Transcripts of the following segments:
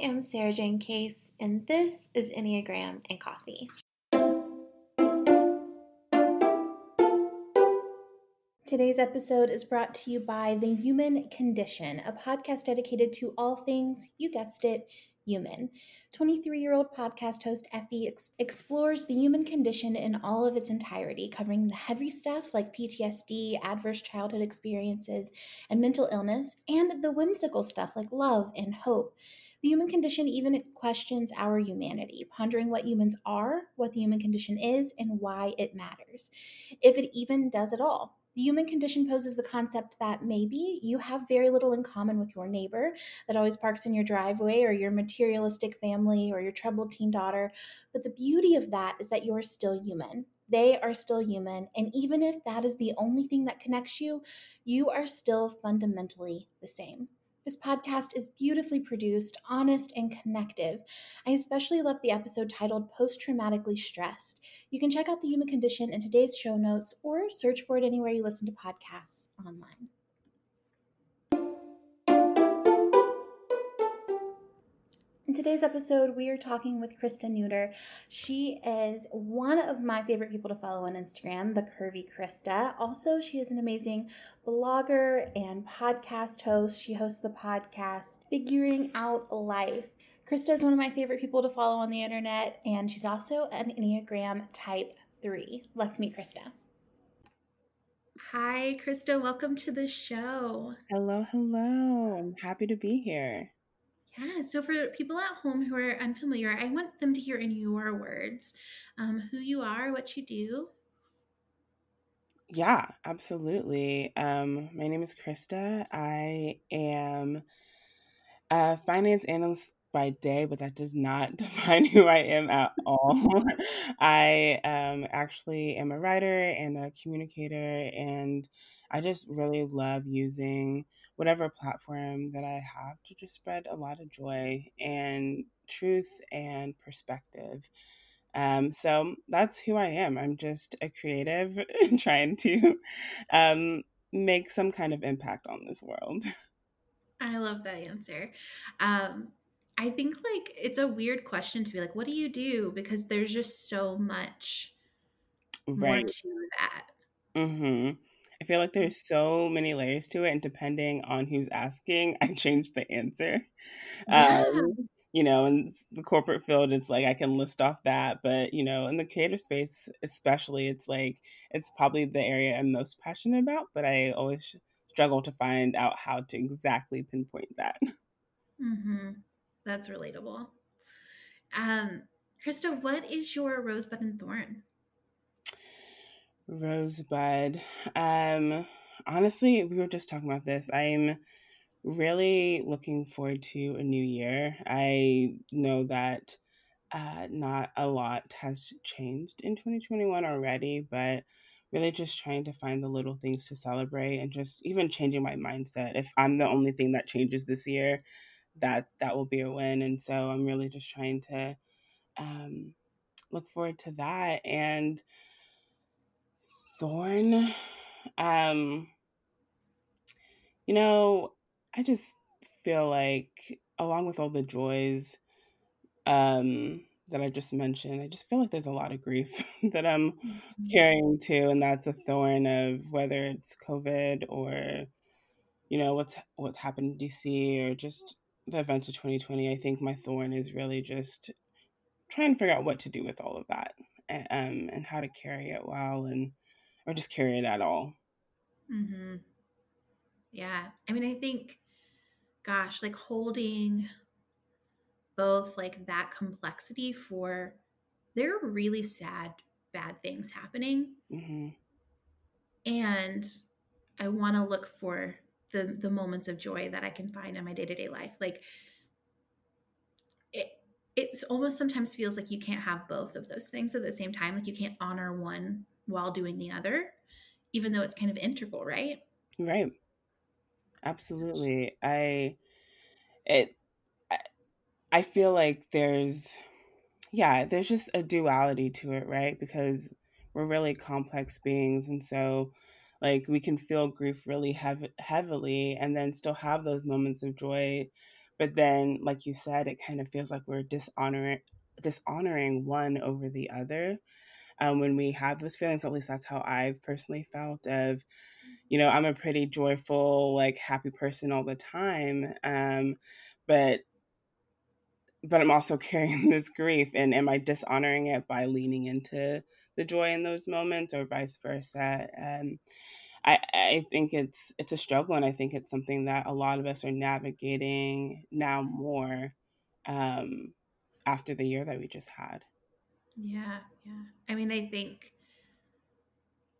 am Sarah Jane Case, and this is Enneagram and Coffee. Today's episode is brought to you by The Human Condition, a podcast dedicated to all things, you guessed it, human. 23 year old podcast host Effie ex- explores the human condition in all of its entirety, covering the heavy stuff like PTSD, adverse childhood experiences, and mental illness, and the whimsical stuff like love and hope. The human condition even questions our humanity, pondering what humans are, what the human condition is, and why it matters, if it even does at all. The human condition poses the concept that maybe you have very little in common with your neighbor that always parks in your driveway, or your materialistic family, or your troubled teen daughter. But the beauty of that is that you're still human. They are still human. And even if that is the only thing that connects you, you are still fundamentally the same. This podcast is beautifully produced, honest, and connective. I especially love the episode titled Post Traumatically Stressed. You can check out the human condition in today's show notes or search for it anywhere you listen to podcasts online. In today's episode, we are talking with Krista Neuter. She is one of my favorite people to follow on Instagram, the Curvy Krista. Also, she is an amazing blogger and podcast host. She hosts the podcast Figuring Out Life. Krista is one of my favorite people to follow on the internet, and she's also an Enneagram Type 3. Let's meet Krista. Hi, Krista. Welcome to the show. Hello, hello. I'm happy to be here. Yeah. So for people at home who are unfamiliar, I want them to hear in your words um, who you are, what you do. Yeah, absolutely. Um, my name is Krista. I am a finance analyst by day, but that does not define who I am at all. I um, actually am a writer and a communicator, and I just really love using whatever platform that I have to just spread a lot of joy and truth and perspective. Um, so that's who I am. I'm just a creative trying to um, make some kind of impact on this world. I love that answer. Um, I think like it's a weird question to be like, what do you do? Because there's just so much right. more to that. Mm-hmm. I feel like there's so many layers to it, and depending on who's asking, I change the answer. Yeah. Um, you know, in the corporate field, it's like I can list off that, but you know, in the creative space, especially, it's like it's probably the area I'm most passionate about, but I always struggle to find out how to exactly pinpoint that. Mm-hmm. That's relatable. Um, Krista, what is your rosebud and thorn? Rosebud. Um, honestly, we were just talking about this. I'm really looking forward to a new year. I know that uh, not a lot has changed in 2021 already, but really just trying to find the little things to celebrate and just even changing my mindset. If I'm the only thing that changes this year, that that will be a win. And so I'm really just trying to um, look forward to that and Thorn, um, you know, I just feel like, along with all the joys um, that I just mentioned, I just feel like there's a lot of grief that I'm mm-hmm. carrying too, and that's a thorn of whether it's COVID or, you know, what's what's happened in DC or just the events of 2020. I think my thorn is really just trying to figure out what to do with all of that, and, um, and how to carry it well and or just carry it at all. Mm-hmm. Yeah. I mean, I think, gosh, like holding both like that complexity for there are really sad, bad things happening. Mm-hmm. And I want to look for the the moments of joy that I can find in my day to day life. Like it, it's almost sometimes feels like you can't have both of those things at the same time. Like you can't honor one while doing the other, even though it's kind of integral, right? Right. Absolutely. I it I, I feel like there's yeah, there's just a duality to it, right? Because we're really complex beings and so like we can feel grief really heavy, heavily and then still have those moments of joy but then like you said it kind of feels like we're dishonoring dishonoring one over the other um, when we have those feelings. At least that's how i've personally felt of you know i'm a pretty joyful like happy person all the time um, but but i'm also carrying this grief and am i dishonoring it by leaning into the joy in those moments or vice versa um, I, I think it's it's a struggle and I think it's something that a lot of us are navigating now more um, after the year that we just had. Yeah, yeah. I mean, I think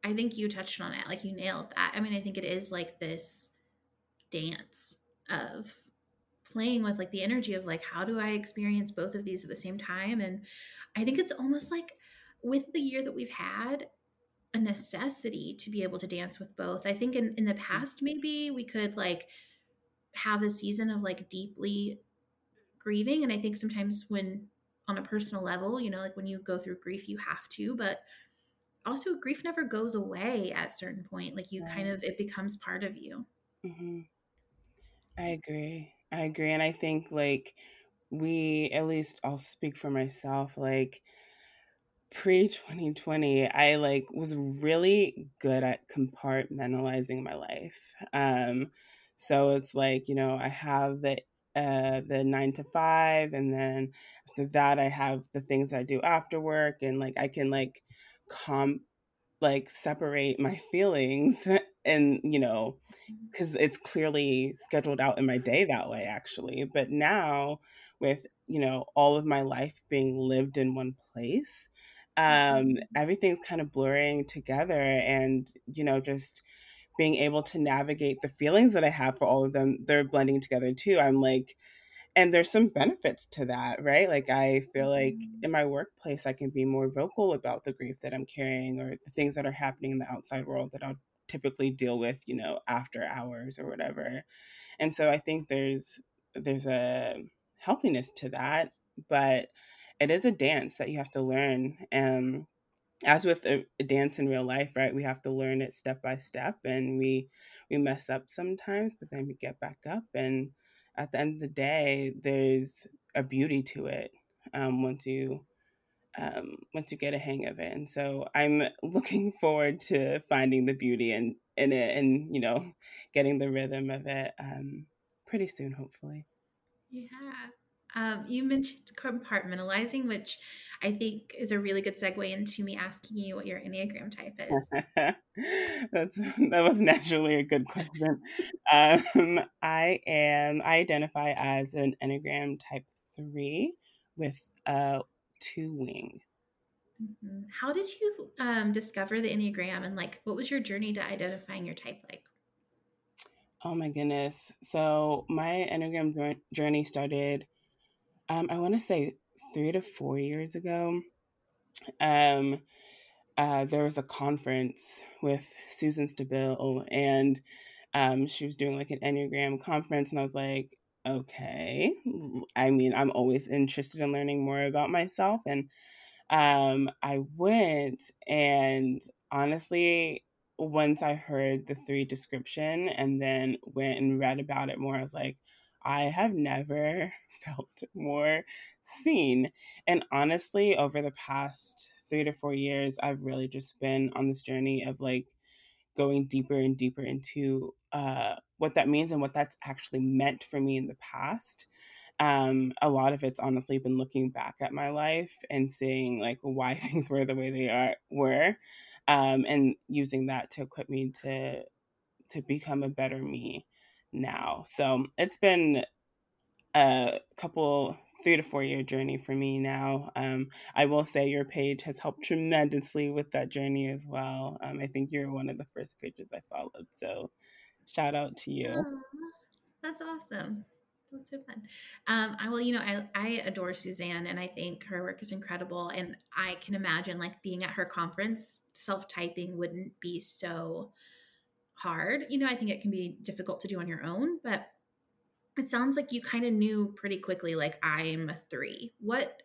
I think you touched on it. Like you nailed that. I mean, I think it is like this dance of playing with like the energy of like how do I experience both of these at the same time and I think it's almost like with the year that we've had a necessity to be able to dance with both. I think in, in the past, maybe we could like have a season of like deeply grieving. And I think sometimes when on a personal level, you know, like when you go through grief, you have to, but also grief never goes away at a certain point. Like you right. kind of, it becomes part of you. Mm-hmm. I agree. I agree. And I think like we, at least I'll speak for myself, like, pre 2020 i like was really good at compartmentalizing my life um so it's like you know i have the uh the 9 to 5 and then after that i have the things i do after work and like i can like comp like separate my feelings and you know because mm-hmm. it's clearly scheduled out in my day that way actually but now with you know all of my life being lived in one place um, everything's kind of blurring together and you know just being able to navigate the feelings that i have for all of them they're blending together too i'm like and there's some benefits to that right like i feel like mm-hmm. in my workplace i can be more vocal about the grief that i'm carrying or the things that are happening in the outside world that i'll typically deal with you know after hours or whatever and so i think there's there's a healthiness to that but it is a dance that you have to learn. and as with a, a, dance in real life, right? We have to learn it step by step, and we we mess up sometimes, but then we get back up. And at the end of the day, there's a beauty to it um, once you um, once you get a hang of it. And so I'm looking forward to finding the beauty in in it, and you know, getting the rhythm of it um, pretty soon, hopefully. Yeah, um, you mentioned compartmentalizing, which I think is a really good segue into me asking you what your Enneagram type is. That's that was naturally a good question. um, I am I identify as an Enneagram type three with a two wing. Mm-hmm. How did you um, discover the Enneagram and like what was your journey to identifying your type like? Oh my goodness. So my Enneagram journey started um, I want to say three to four years ago. Um, uh, there was a conference with Suzanne Stabile, and um, she was doing like an Enneagram conference, and I was like, okay. I mean, I'm always interested in learning more about myself, and um, I went, and honestly, once I heard the three description and then went and read about it more, I was like, I have never felt more seen. And honestly, over the past three to four years, I've really just been on this journey of like going deeper and deeper into uh, what that means and what that's actually meant for me in the past. Um, a lot of it's honestly been looking back at my life and seeing like why things were the way they are were, um, and using that to equip me to to become a better me now. So it's been a couple three to four year journey for me now. Um, I will say your page has helped tremendously with that journey as well. Um, I think you're one of the first pages I followed. So shout out to you. Aww, that's awesome. That's so fun. Um, I will, you know, I, I adore Suzanne and I think her work is incredible. And I can imagine like being at her conference, self typing wouldn't be so hard. You know, I think it can be difficult to do on your own, but it sounds like you kind of knew pretty quickly, like, I'm a three. What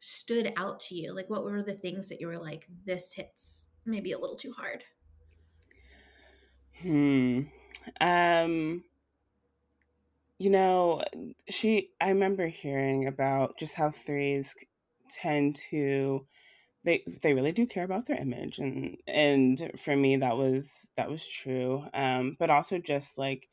stood out to you? Like, what were the things that you were like, this hits maybe a little too hard? Hmm. Um, you know, she I remember hearing about just how threes tend to they they really do care about their image and and for me that was that was true um but also just like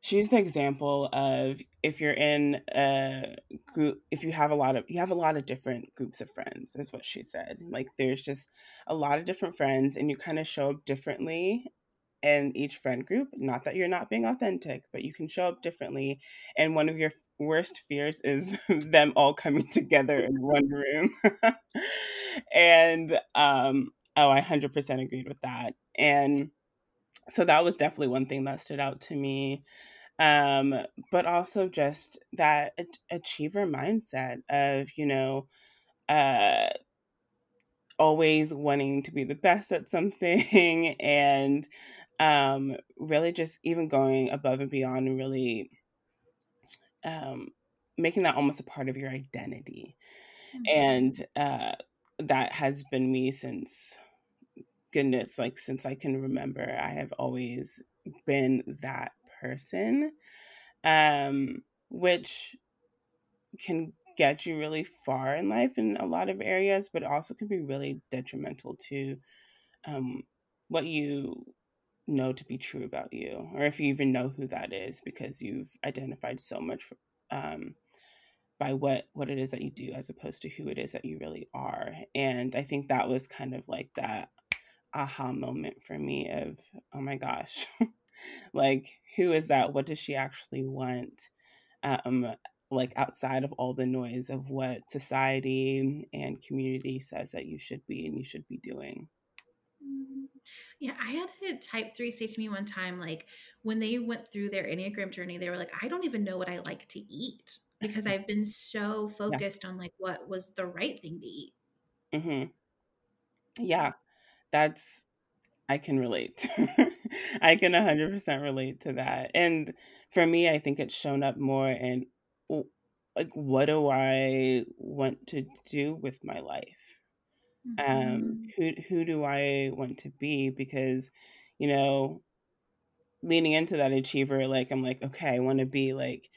she's an example of if you're in a group if you have a lot of you have a lot of different groups of friends is what she said. Like there's just a lot of different friends and you kind of show up differently in each friend group. Not that you're not being authentic but you can show up differently and one of your worst fears is them all coming together in one room. And um oh i 100% agreed with that. And so that was definitely one thing that stood out to me um but also just that achiever mindset of you know uh always wanting to be the best at something and um really just even going above and beyond and really um making that almost a part of your identity mm-hmm. and uh that has been me since goodness like since i can remember i have always been that person, um, which can get you really far in life in a lot of areas, but also can be really detrimental to um, what you know to be true about you, or if you even know who that is, because you've identified so much um, by what what it is that you do as opposed to who it is that you really are. And I think that was kind of like that aha moment for me of oh my gosh like who is that what does she actually want um like outside of all the noise of what society and community says that you should be and you should be doing mm-hmm. yeah i had a type 3 say to me one time like when they went through their enneagram journey they were like i don't even know what i like to eat because i've been so focused yeah. on like what was the right thing to eat mm-hmm. yeah that's I can relate. I can 100% relate to that. And for me, I think it's shown up more in like what do I want to do with my life? Um, mm-hmm. Um who who do I want to be because you know leaning into that achiever like I'm like okay, I want to be like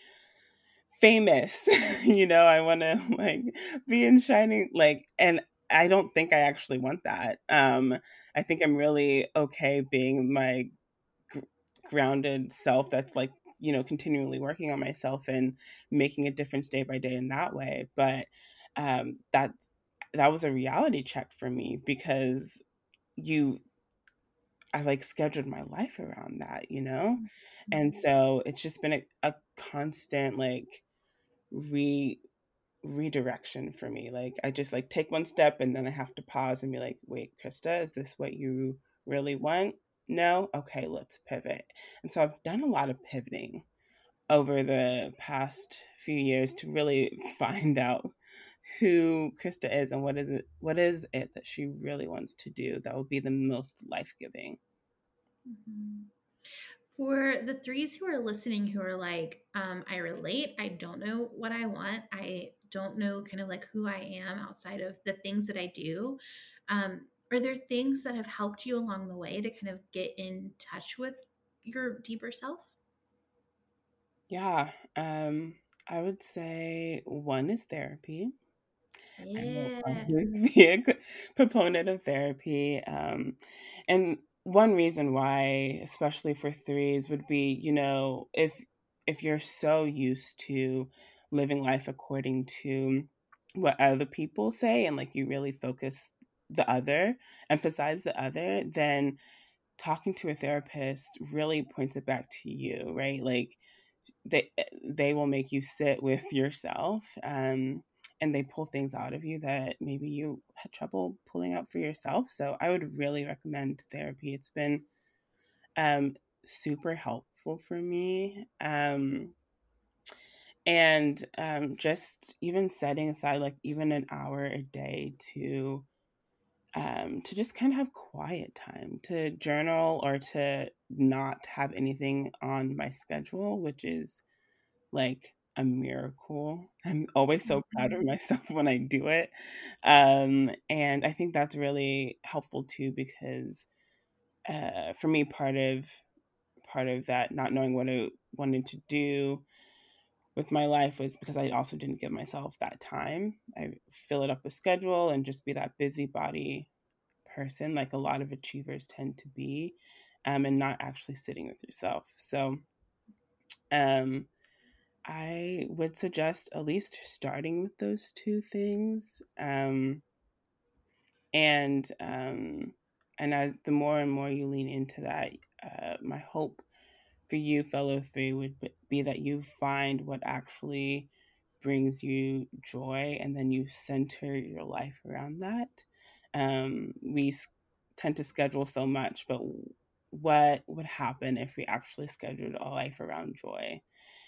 famous you know i want to like be in shining like and I don't think I actually want that. Um, I think I'm really okay being my gr- grounded self that's like, you know, continually working on myself and making a difference day by day in that way. But um, that that was a reality check for me because you I like scheduled my life around that, you know? And mm-hmm. so it's just been a, a constant like re redirection for me. Like I just like take one step and then I have to pause and be like, wait, Krista, is this what you really want? No? Okay, let's pivot. And so I've done a lot of pivoting over the past few years to really find out who Krista is and what is it what is it that she really wants to do that will be the most life-giving. Mm-hmm. For the threes who are listening who are like, um, I relate, I don't know what I want, I don't know kind of like who I am outside of the things that I do. Um, are there things that have helped you along the way to kind of get in touch with your deeper self? Yeah, um, I would say one is therapy. Yeah. I will be a proponent of therapy. Um, and one reason why, especially for threes, would be, you know, if if you're so used to living life according to what other people say and like you really focus the other, emphasize the other, then talking to a therapist really points it back to you, right? Like they they will make you sit with yourself um and they pull things out of you that maybe you had trouble pulling out for yourself. So I would really recommend therapy. It's been um super helpful for me. Um and um, just even setting aside like even an hour a day to um, to just kind of have quiet time to journal or to not have anything on my schedule which is like a miracle i'm always so proud of mm-hmm. myself when i do it um, and i think that's really helpful too because uh, for me part of part of that not knowing what I wanted to do with my life was because I also didn't give myself that time. I fill it up with schedule and just be that busybody person, like a lot of achievers tend to be, um, and not actually sitting with yourself. So, um, I would suggest at least starting with those two things. Um, and um, and as the more and more you lean into that, uh, my hope for you, fellow three, would be that you find what actually brings you joy, and then you center your life around that. Um, we tend to schedule so much, but what would happen if we actually scheduled a life around joy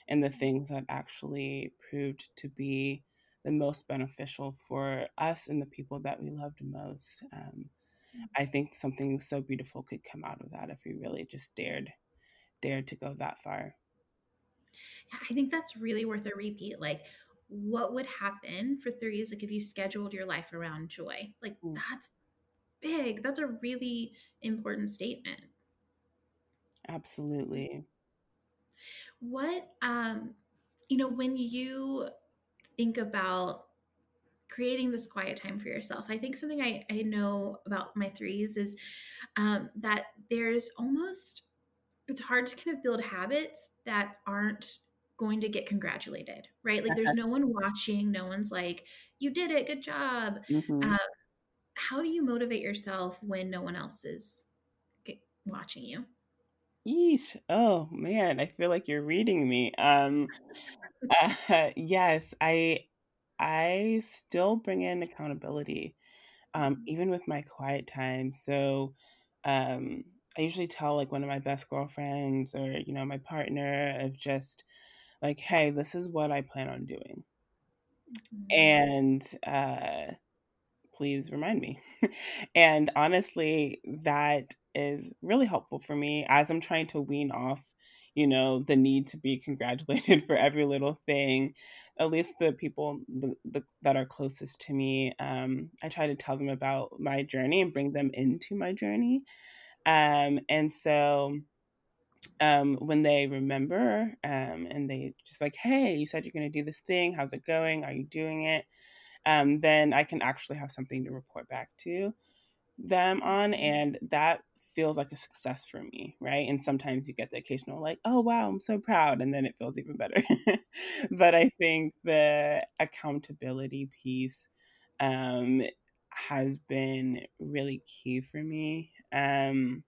and the things that actually proved to be the most beneficial for us and the people that we loved most. Um, I think something so beautiful could come out of that if we really just dared dared to go that far. I think that's really worth a repeat. Like, what would happen for threes? Like, if you scheduled your life around joy, like mm. that's big. That's a really important statement. Absolutely. What, um, you know, when you think about creating this quiet time for yourself, I think something I, I know about my threes is um, that there's almost, it's hard to kind of build habits that aren't going to get congratulated, right? Like there's no one watching, no one's like, you did it, good job. Mm-hmm. Um, how do you motivate yourself when no one else is watching you? Yeesh. Oh man, I feel like you're reading me. Um uh, yes, I I still bring in accountability. Um, mm-hmm. even with my quiet time. So um I usually tell like one of my best girlfriends or, you know, my partner of just like, hey, this is what I plan on doing. Mm-hmm. And uh please remind me. and honestly, that is really helpful for me as I'm trying to wean off, you know, the need to be congratulated for every little thing. At least the people the, the, that are closest to me, um, I try to tell them about my journey and bring them into my journey. Um, and so um, when they remember um, and they just like, hey, you said you're going to do this thing. How's it going? Are you doing it? um, then I can actually have something to report back to them on. Mm-hmm. And that feels like a success for me, right? And sometimes you get the occasional, like, oh, wow, I'm so proud. And then it feels even better. but I think the accountability piece um, has been really key for me. Um,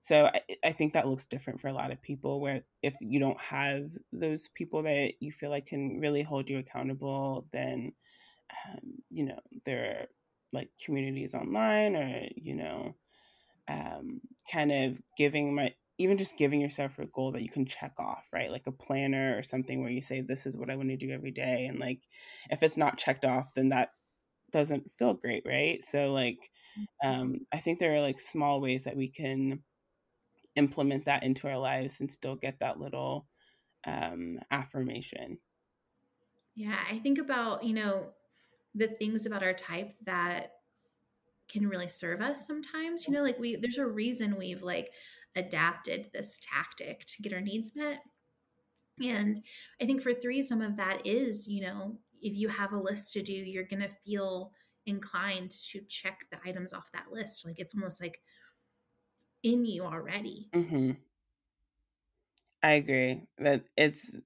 so I, I, think that looks different for a lot of people where if you don't have those people that you feel like can really hold you accountable, then um, you know, there are like communities online or, you know, um, kind of giving my, even just giving yourself a goal that you can check off, right? Like a planner or something where you say, this is what I want to do every day. And like, if it's not checked off, then that doesn't feel great, right? So, like, mm-hmm. um, I think there are like small ways that we can implement that into our lives and still get that little um, affirmation. Yeah, I think about, you know, the things about our type that can really serve us sometimes you know like we there's a reason we've like adapted this tactic to get our needs met and i think for three some of that is you know if you have a list to do you're going to feel inclined to check the items off that list like it's almost like in you already mm-hmm. i agree that it's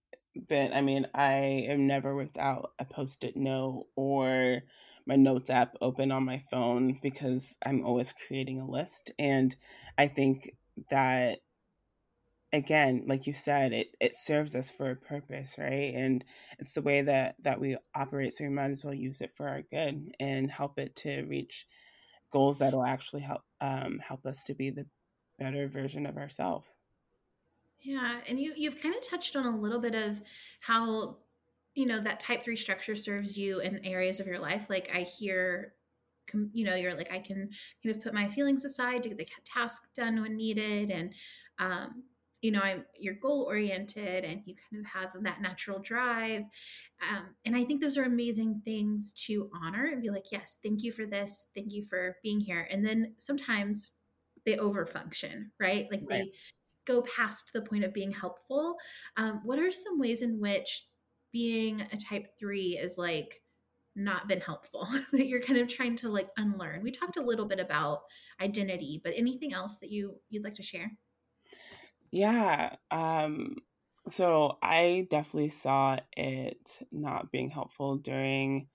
but I mean, I am never without a post it note or my notes app open on my phone because I'm always creating a list. And I think that again like you said it it serves us for a purpose right and it's the way that that we operate so we might as well use it for our good and help it to reach goals that will actually help um, help us to be the better version of ourselves yeah, and you you've kind of touched on a little bit of how you know that type 3 structure serves you in areas of your life. Like I hear you know, you're like I can kind of put my feelings aside to get the task done when needed and um you know, I'm you're goal oriented and you kind of have that natural drive. Um, and I think those are amazing things to honor and be like, yes, thank you for this. Thank you for being here. And then sometimes they overfunction, right? Like right. they go past the point of being helpful, um, what are some ways in which being a type three is like not been helpful that you're kind of trying to like unlearn? We talked a little bit about identity, but anything else that you you'd like to share? Yeah. Um, so I definitely saw it not being helpful during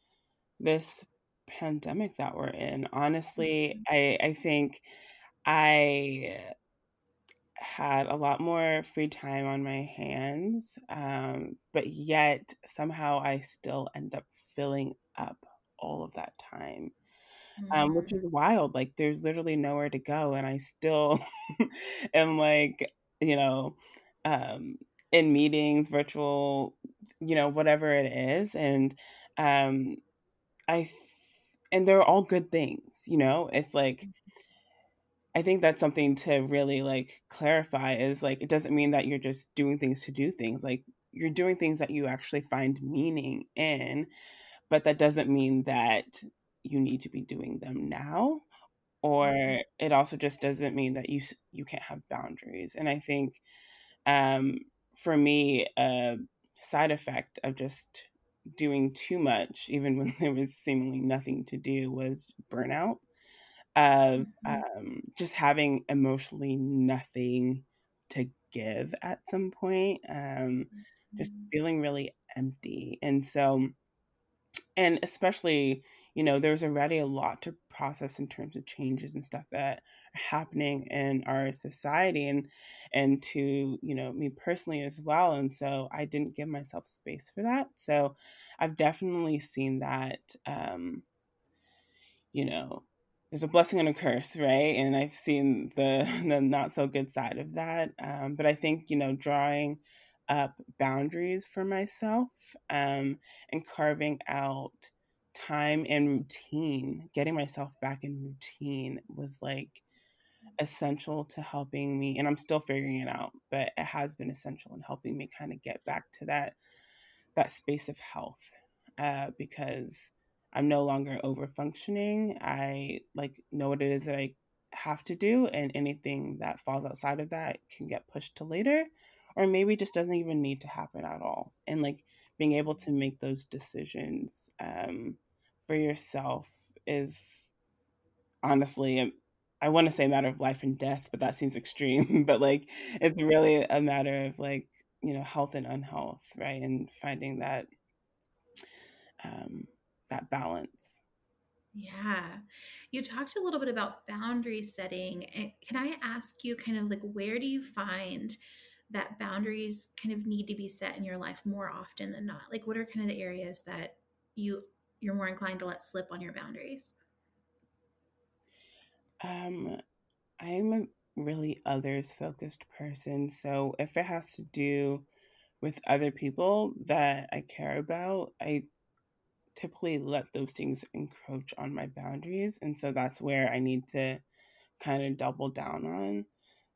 this pandemic that we're in. Honestly, mm-hmm. I I think I had a lot more free time on my hands, um, but yet somehow I still end up filling up all of that time, mm-hmm. um, which is wild. Like, there's literally nowhere to go, and I still am like, you know, um, in meetings, virtual, you know, whatever it is, and um, I, and they're all good things. You know, it's like mm-hmm. I think that's something to really like clarify is like it doesn't mean that you're just doing things to do things. Like you're doing things that you actually find meaning in, but that doesn't mean that you need to be doing them now or mm-hmm. it also just doesn't mean that you you can't have boundaries. And I think um for me a side effect of just doing too much even when there was seemingly nothing to do was burnout of mm-hmm. um, just having emotionally nothing to give at some point, um, just mm-hmm. feeling really empty. And so, and especially, you know, there's already a lot to process in terms of changes and stuff that are happening in our society and and to, you know, me personally as well. And so I didn't give myself space for that. So I've definitely seen that um, you know, there's a blessing and a curse, right? And I've seen the the not so good side of that. Um, but I think you know, drawing up boundaries for myself um, and carving out time and routine, getting myself back in routine was like essential to helping me. And I'm still figuring it out, but it has been essential in helping me kind of get back to that that space of health uh, because I'm no longer over functioning. I like know what it is that I have to do and anything that falls outside of that can get pushed to later or maybe just doesn't even need to happen at all. And like being able to make those decisions um, for yourself is honestly I want to say a matter of life and death, but that seems extreme. but like it's really a matter of like, you know, health and unhealth, right? And finding that um that balance. Yeah. You talked a little bit about boundary setting. Can I ask you kind of like where do you find that boundaries kind of need to be set in your life more often than not? Like what are kind of the areas that you you're more inclined to let slip on your boundaries? Um I'm a really others focused person. So if it has to do with other people that I care about, I typically let those things encroach on my boundaries. And so that's where I need to kind of double down on.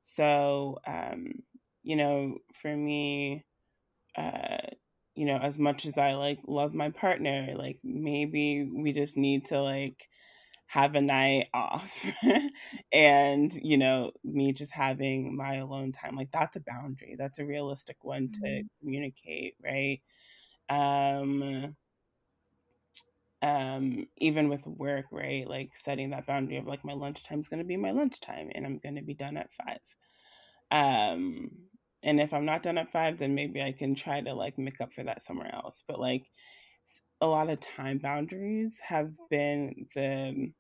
So, um, you know, for me, uh, you know, as much as I like love my partner, like maybe we just need to like have a night off and you know me just having my alone time like that's a boundary that's a realistic one mm-hmm. to communicate right um um, even with work, right? Like setting that boundary of like my lunchtime is going to be my lunchtime and I'm going to be done at five. Um, and if I'm not done at five, then maybe I can try to like make up for that somewhere else. But like a lot of time boundaries have been the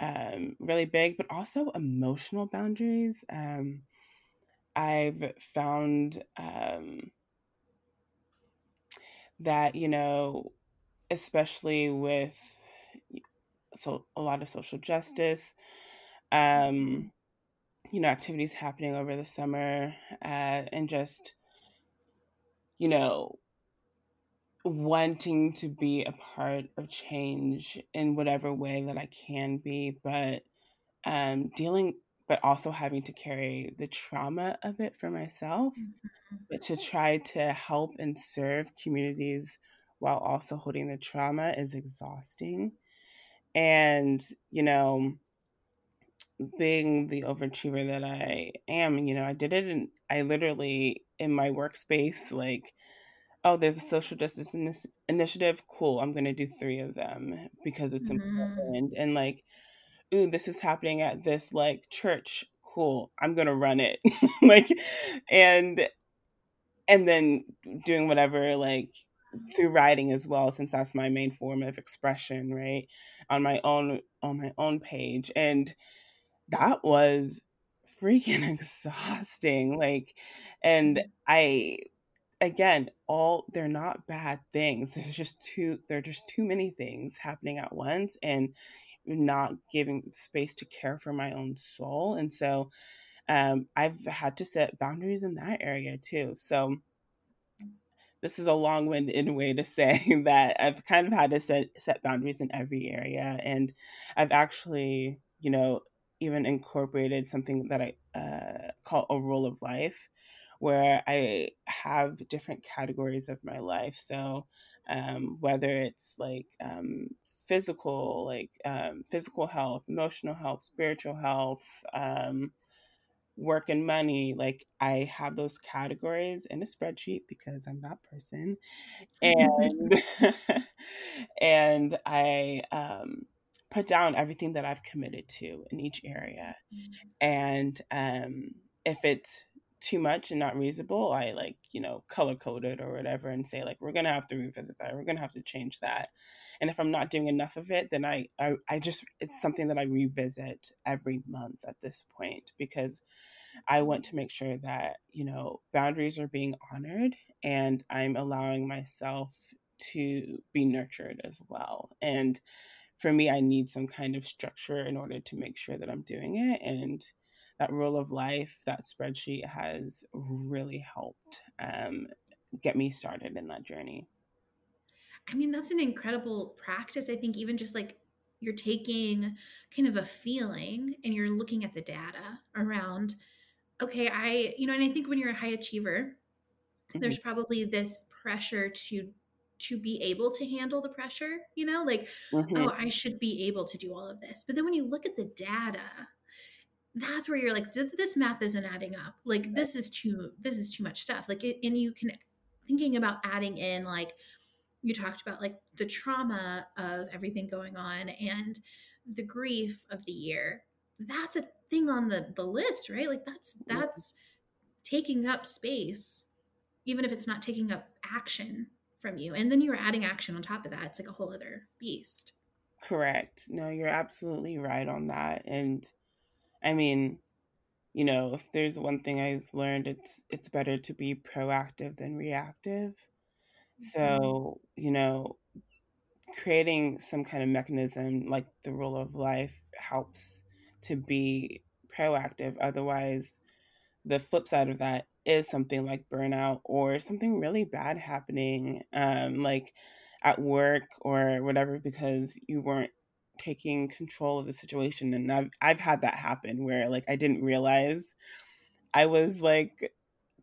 um, really big, but also emotional boundaries. Um, I've found um, that, you know, especially with so a lot of social justice um you know activities happening over the summer uh, and just you know wanting to be a part of change in whatever way that I can be but um dealing but also having to carry the trauma of it for myself mm-hmm. but to try to help and serve communities while also holding the trauma is exhausting. And, you know, being the overachiever that I am, you know, I did it and I literally in my workspace like oh, there's a social justice in initiative. Cool. I'm going to do three of them because it's mm-hmm. important. And like, ooh, this is happening at this like church. Cool. I'm going to run it. like, and, and then doing whatever, like, through writing as well since that's my main form of expression right on my own on my own page and that was freaking exhausting like and mm-hmm. i again all they're not bad things there's just too there are just too many things happening at once and not giving space to care for my own soul and so um, i've had to set boundaries in that area too so this is a long-winded way to say that i've kind of had to set set boundaries in every area and i've actually you know even incorporated something that i uh, call a rule of life where I have different categories of my life. So um, whether it's like um, physical, like um, physical health, emotional health, spiritual health, um, work and money, like I have those categories in a spreadsheet because I'm that person, and and I um, put down everything that I've committed to in each area, mm. and um, if it's too much and not reasonable, I like, you know, color code it or whatever and say like we're gonna have to revisit that, we're gonna have to change that. And if I'm not doing enough of it, then I, I, I just it's something that I revisit every month at this point because I want to make sure that, you know, boundaries are being honored and I'm allowing myself to be nurtured as well. And for me, I need some kind of structure in order to make sure that I'm doing it. And that rule of life, that spreadsheet has really helped um, get me started in that journey. I mean, that's an incredible practice. I think even just like you're taking kind of a feeling and you're looking at the data around, okay, I, you know, and I think when you're a high achiever, mm-hmm. there's probably this pressure to to be able to handle the pressure, you know, like, mm-hmm. oh, I should be able to do all of this. But then when you look at the data that's where you're like this math isn't adding up. Like this is too this is too much stuff. Like it, and you can thinking about adding in like you talked about like the trauma of everything going on and the grief of the year that's a thing on the the list right? Like that's that's taking up space even if it's not taking up action from you and then you're adding action on top of that it's like a whole other beast correct no you're absolutely right on that and I mean, you know, if there's one thing I've learned, it's it's better to be proactive than reactive. Mm-hmm. So, you know, creating some kind of mechanism like the rule of life helps to be proactive. Otherwise, the flip side of that is something like burnout or something really bad happening, um, like at work or whatever, because you weren't taking control of the situation and I've I've had that happen where like I didn't realize I was like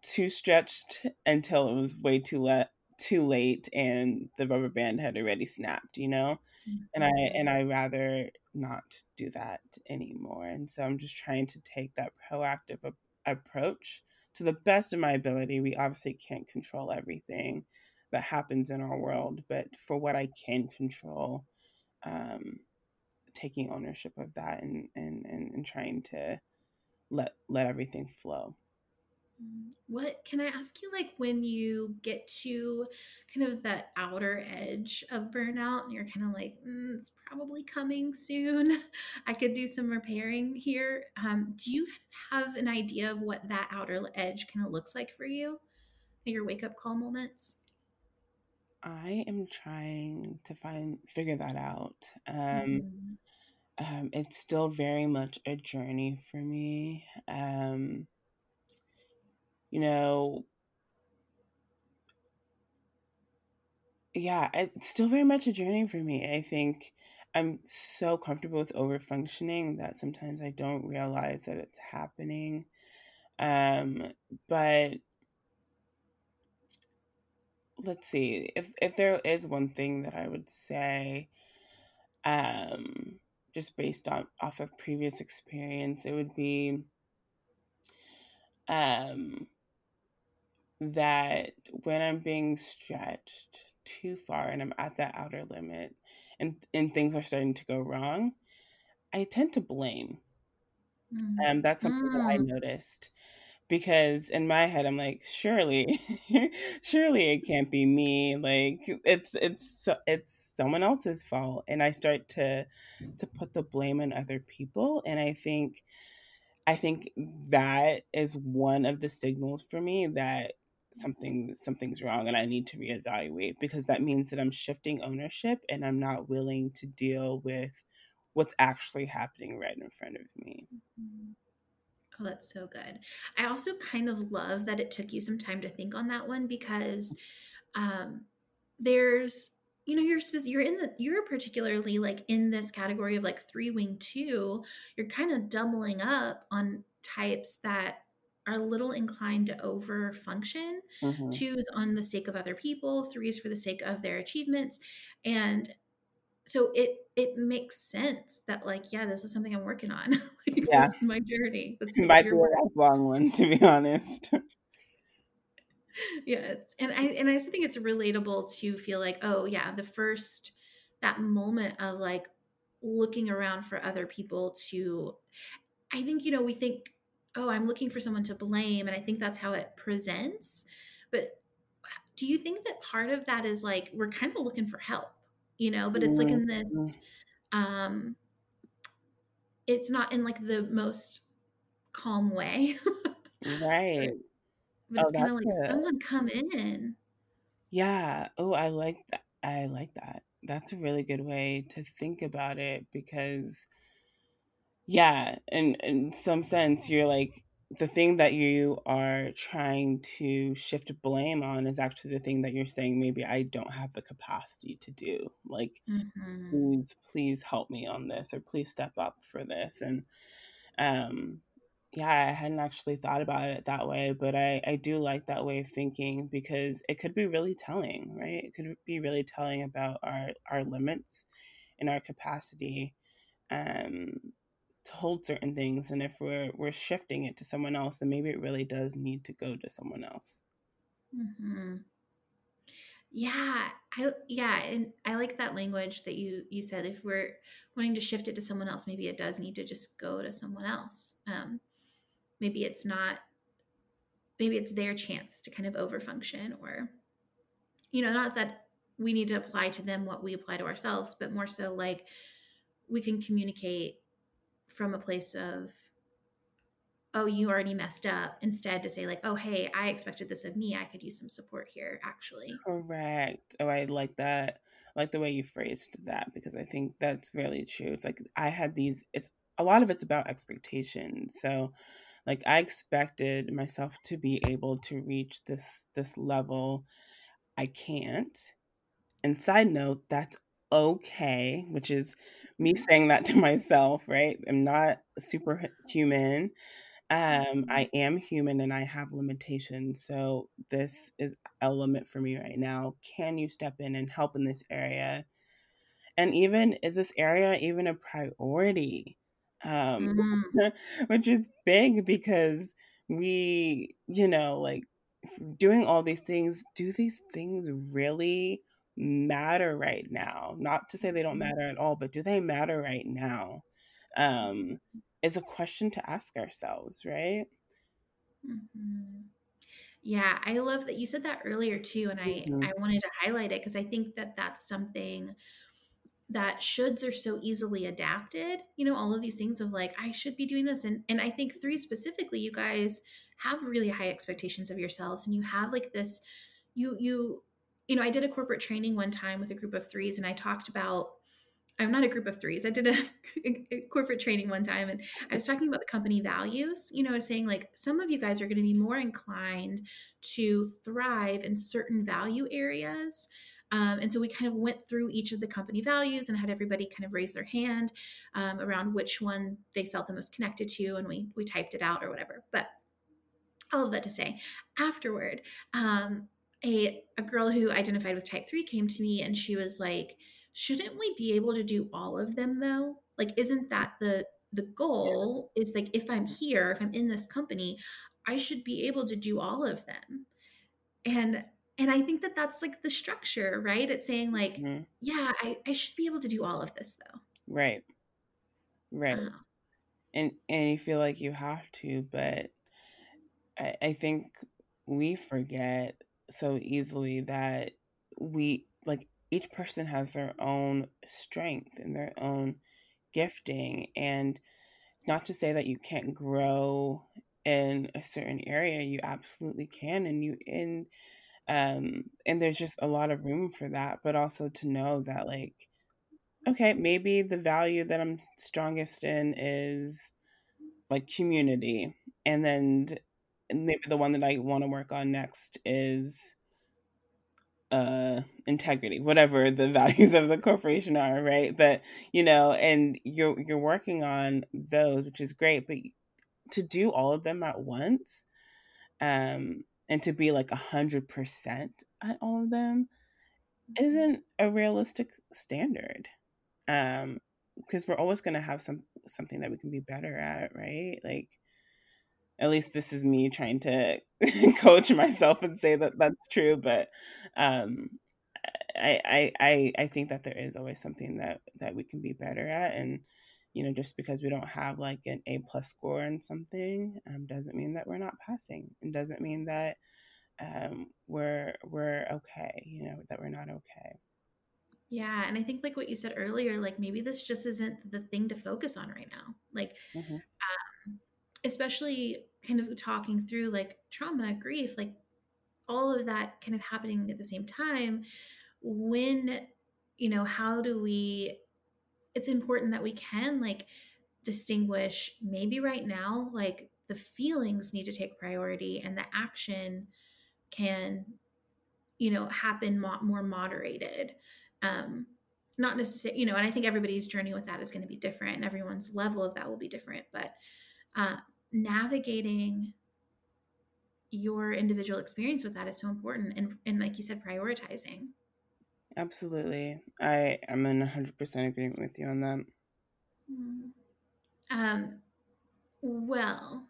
too stretched until it was way too late too late and the rubber band had already snapped you know mm-hmm. and i mm-hmm. and i rather not do that anymore and so i'm just trying to take that proactive approach to the best of my ability we obviously can't control everything that happens in our world but for what i can control um, taking ownership of that and and and, and trying to let let everything flow what can i ask you like when you get to kind of that outer edge of burnout and you're kind of like mm, it's probably coming soon i could do some repairing here um, do you have an idea of what that outer edge kind of looks like for you your wake up call moments I am trying to find figure that out. Um, mm um, it's still very much a journey for me. Um, you know, yeah, it's still very much a journey for me. I think I'm so comfortable with over functioning that sometimes I don't realize that it's happening. Um, but let's see if if there is one thing that I would say, um, just based on off of previous experience, it would be um that when I'm being stretched too far and I'm at that outer limit and and things are starting to go wrong, I tend to blame. Mm. Um, that's something mm. that I mm. noticed because in my head I'm like, surely, surely it can't be me. Like it's it's it's someone else's fault, and I start to to put the blame on other people, and I think. I think that is one of the signals for me that something something's wrong and I need to reevaluate because that means that I'm shifting ownership and I'm not willing to deal with what's actually happening right in front of me. Mm-hmm. Oh, that's so good. I also kind of love that it took you some time to think on that one because um, there's you know you're you're in the you're particularly like in this category of like three wing two you're kind of doubling up on types that are a little inclined to over function mm-hmm. twos on the sake of other people threes for the sake of their achievements and so it it makes sense that like yeah this is something i'm working on like, yeah. this is my journey That's it might be a long one to be honest yeah it's and i and i think it's relatable to feel like oh yeah the first that moment of like looking around for other people to i think you know we think oh i'm looking for someone to blame and i think that's how it presents. But do you think that part of that is like we're kind of looking for help you know? But it's like in this mm-hmm. um it's not in like the most calm way. Right. But it's oh, kind of like it. someone come in. Yeah. Oh i like that i like that. That's a really good way to think about it because yeah in in some sense you're like the thing that you are trying to shift blame on is actually the thing that you're saying maybe I don't have the capacity to do. Like mm-hmm. please please help me on this or please step up for this and um yeah, I hadn't actually thought about it that way, but I I do like that way of thinking because it could be really telling, right? It could be really telling about our our limits and our capacity um to hold certain things and if we're we're shifting it to someone else then maybe it really does need to go to someone else mm-hmm. yeah i yeah and i like that language that you you said if we're wanting to shift it to someone else maybe it does need to just go to someone else um maybe it's not maybe it's their chance to kind of overfunction or you know not that we need to apply to them what we apply to ourselves but more so like we can communicate from a place of oh you already messed up instead to say like oh hey i expected this of me. I could use some support here actually. Correct. Oh i like that. I like the way you phrased that because i think that's really true. It's like i had these it's a lot of it's about expectations. So like i expected myself to be able to reach this this level. I can't. And side note that's okay which is me saying that to myself, right? I'm not superhuman. Um, I mm-hmm. am human and I have limitations. So this is a limit for me right now. Can you step in and help in this area? And even is this area even a priority? Um, mm-hmm. which is big because we, you know, like doing all these things, do these things really matter right now not to say they don't mm-hmm. matter at all but do they matter right now um is a question to ask ourselves right mm-hmm. yeah i love that you said that earlier too and i mm-hmm. i wanted to highlight it because i think that that's something that shoulds are so easily adapted you know all of these things of like i should be doing this and and i think three specifically you guys have really high expectations of yourselves and you have like this you you you know, I did a corporate training one time with a group of threes, and I talked about I'm not a group of threes. I did a, a, corporate training one time and I was talking about the company values. You know, saying like some of you guys are going to be more inclined to thrive in certain value areas. Um, and so we kind of went through each of the company values and had everybody kind of raise their hand um, around which one they felt the most connected to. And we, we typed it out or whatever. But all of that to say, afterward, um, a a girl who identified with type 3 came to me and she was like shouldn't we be able to do all of them though Like, isn't that the the goal? Is like if I'm here, if I'm in this company, I should be able to do all of them. And and I think that that's like the structure, right? It's saying like, mm-hmm. yeah, I, I should be able to do all of this though. Right. Right. Uh, and and you feel like you have to, but I, I think we forget so easily that we like each person has their own strength and their own gifting and not to say that you can't grow in a certain area you absolutely can and you in um and there's just a lot of room for that but also to know that like okay maybe the value that i'm strongest in is like community and then maybe the one that i want to work on next is uh integrity whatever the values of the corporation are right but you know and you're you're working on those which is great but to do all of them at once um and to be like a hundred percent at all of them mm-hmm. isn't a realistic standard um because we're always going to have some something that we can be better at right like at least this is me trying to coach myself and say that that's true but um I, I i think that there is always something that that we can be better at and you know just because we don't have like an a plus score in something um, doesn't mean that we're not passing and doesn't mean that um, we're we're okay you know that we're not okay yeah and i think like what you said earlier like maybe this just isn't the thing to focus on right now like mm-hmm. um, especially kind of talking through like trauma, grief, like all of that kind of happening at the same time. When, you know, how do we, it's important that we can like distinguish maybe right now, like the feelings need to take priority and the action can, you know, happen mo- more moderated. Um, not necessarily, you know, and I think everybody's journey with that is going to be different and everyone's level of that will be different. But uh, navigating your individual experience with that is so important and, and like you said prioritizing. Absolutely. I am in 100% agreement with you on that. Mm-hmm. um well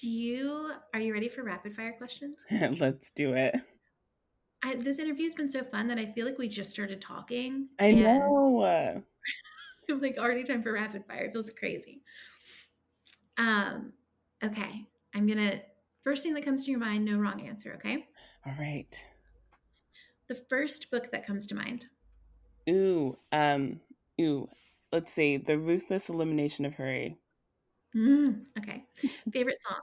do you are you ready for rapid fire questions? Let's do it. I, this interview's been so fun that i feel like we just started talking i know. I'm like already time for rapid fire. It feels crazy um, okay, I'm gonna first thing that comes to your mind, no wrong answer, okay? All right. The first book that comes to mind. Ooh, um, ooh. Let's see, The Ruthless Elimination of Hurry. Mm, okay. favorite song?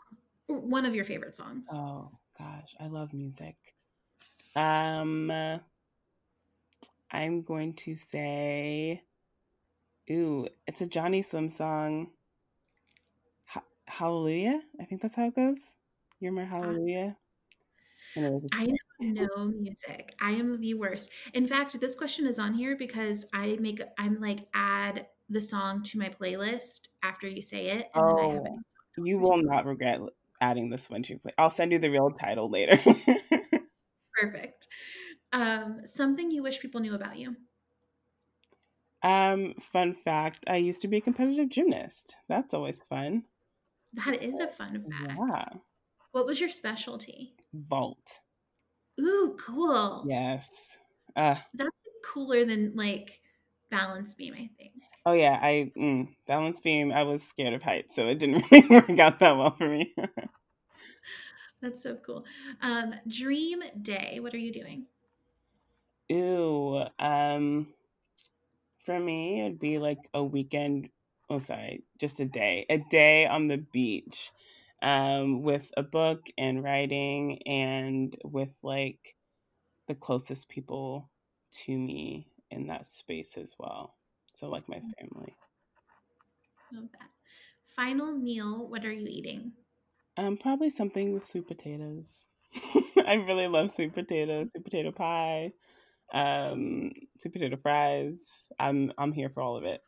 One of your favorite songs. Oh gosh, I love music. Um, I'm going to say, ooh, it's a Johnny Swim song. Hallelujah. I think that's how it goes. You're my hallelujah. I know music. I am the worst. In fact, this question is on here because I make I'm like add the song to my playlist after you say it, and oh, then I have oh, You will not regret adding this one to your play. I'll send you the real title later. Perfect. Um, something you wish people knew about you. Um, fun fact: I used to be a competitive gymnast. That's always fun. That is a fun fact. Yeah. What was your specialty? Vault. Ooh, cool. Yes. Uh, That's cooler than like balance beam, I think. Oh yeah, I mm, balance beam. I was scared of heights, so it didn't really work out that well for me. That's so cool. Um, dream day. What are you doing? Ooh, um, for me, it'd be like a weekend oh sorry just a day a day on the beach um, with a book and writing and with like the closest people to me in that space as well. So like my mm. family. Love that. Final meal what are you eating? Um probably something with sweet potatoes. I really love sweet potatoes sweet potato pie um sweet potato fries. I'm i'm here for all of it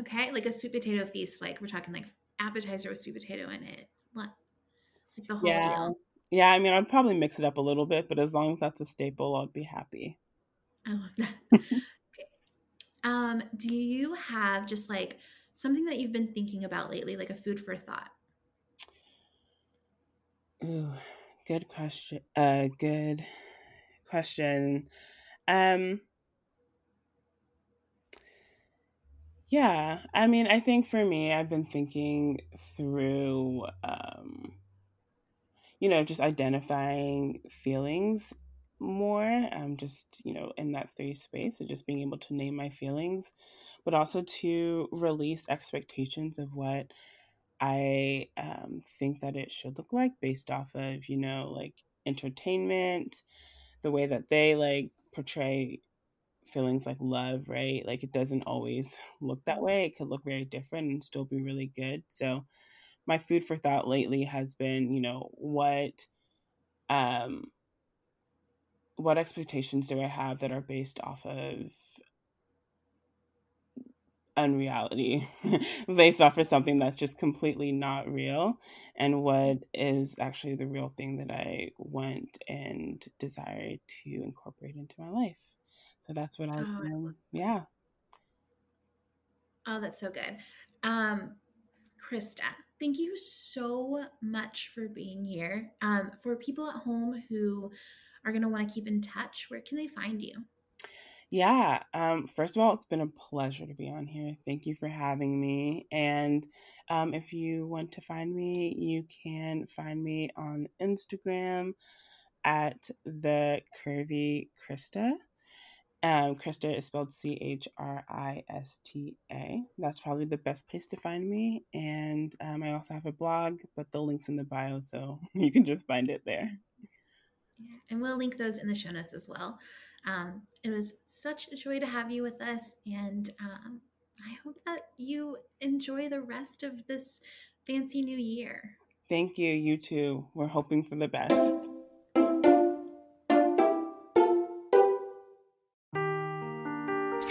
Okay, like a sweet potato feast. Like we're talking like appetizer with sweet potato in it. Like the whole yeah. deal. Yeah, I mean, I'd probably mix it up a little bit, but as long as that's a staple, I'd be happy. I love that. okay. Um, do you have just like something that you've been thinking about lately, like a food for thought? Ooh, good question. Uh, good question. Um, yeah, I mean, I think for me, I've been thinking through, um, you know, just identifying feelings more. I'm just, you know, in that three space of just being able to name my feelings, but also to release expectations of what I um, think that it should look like based off of, you know, like entertainment, the way that they like portray feelings like love, right? Like it doesn't always look that way. It could look very different and still be really good. So my food for thought lately has been, you know, what um what expectations do I have that are based off of unreality based off of something that's just completely not real and what is actually the real thing that I want and desire to incorporate into my life. So that's what I oh, um, yeah. Oh, that's so good. Um Christa, thank you so much for being here. Um for people at home who are going to want to keep in touch, where can they find you? Yeah. Um, first of all, it's been a pleasure to be on here. Thank you for having me. And um, if you want to find me, you can find me on Instagram at the Curvy Christa. Um, Christa is spelled C H R I S T A. That's probably the best place to find me. And um, I also have a blog, but the link's in the bio, so you can just find it there. Yeah, and we'll link those in the show notes as well. Um, it was such a joy to have you with us, and um, I hope that you enjoy the rest of this fancy new year. Thank you. You too. We're hoping for the best.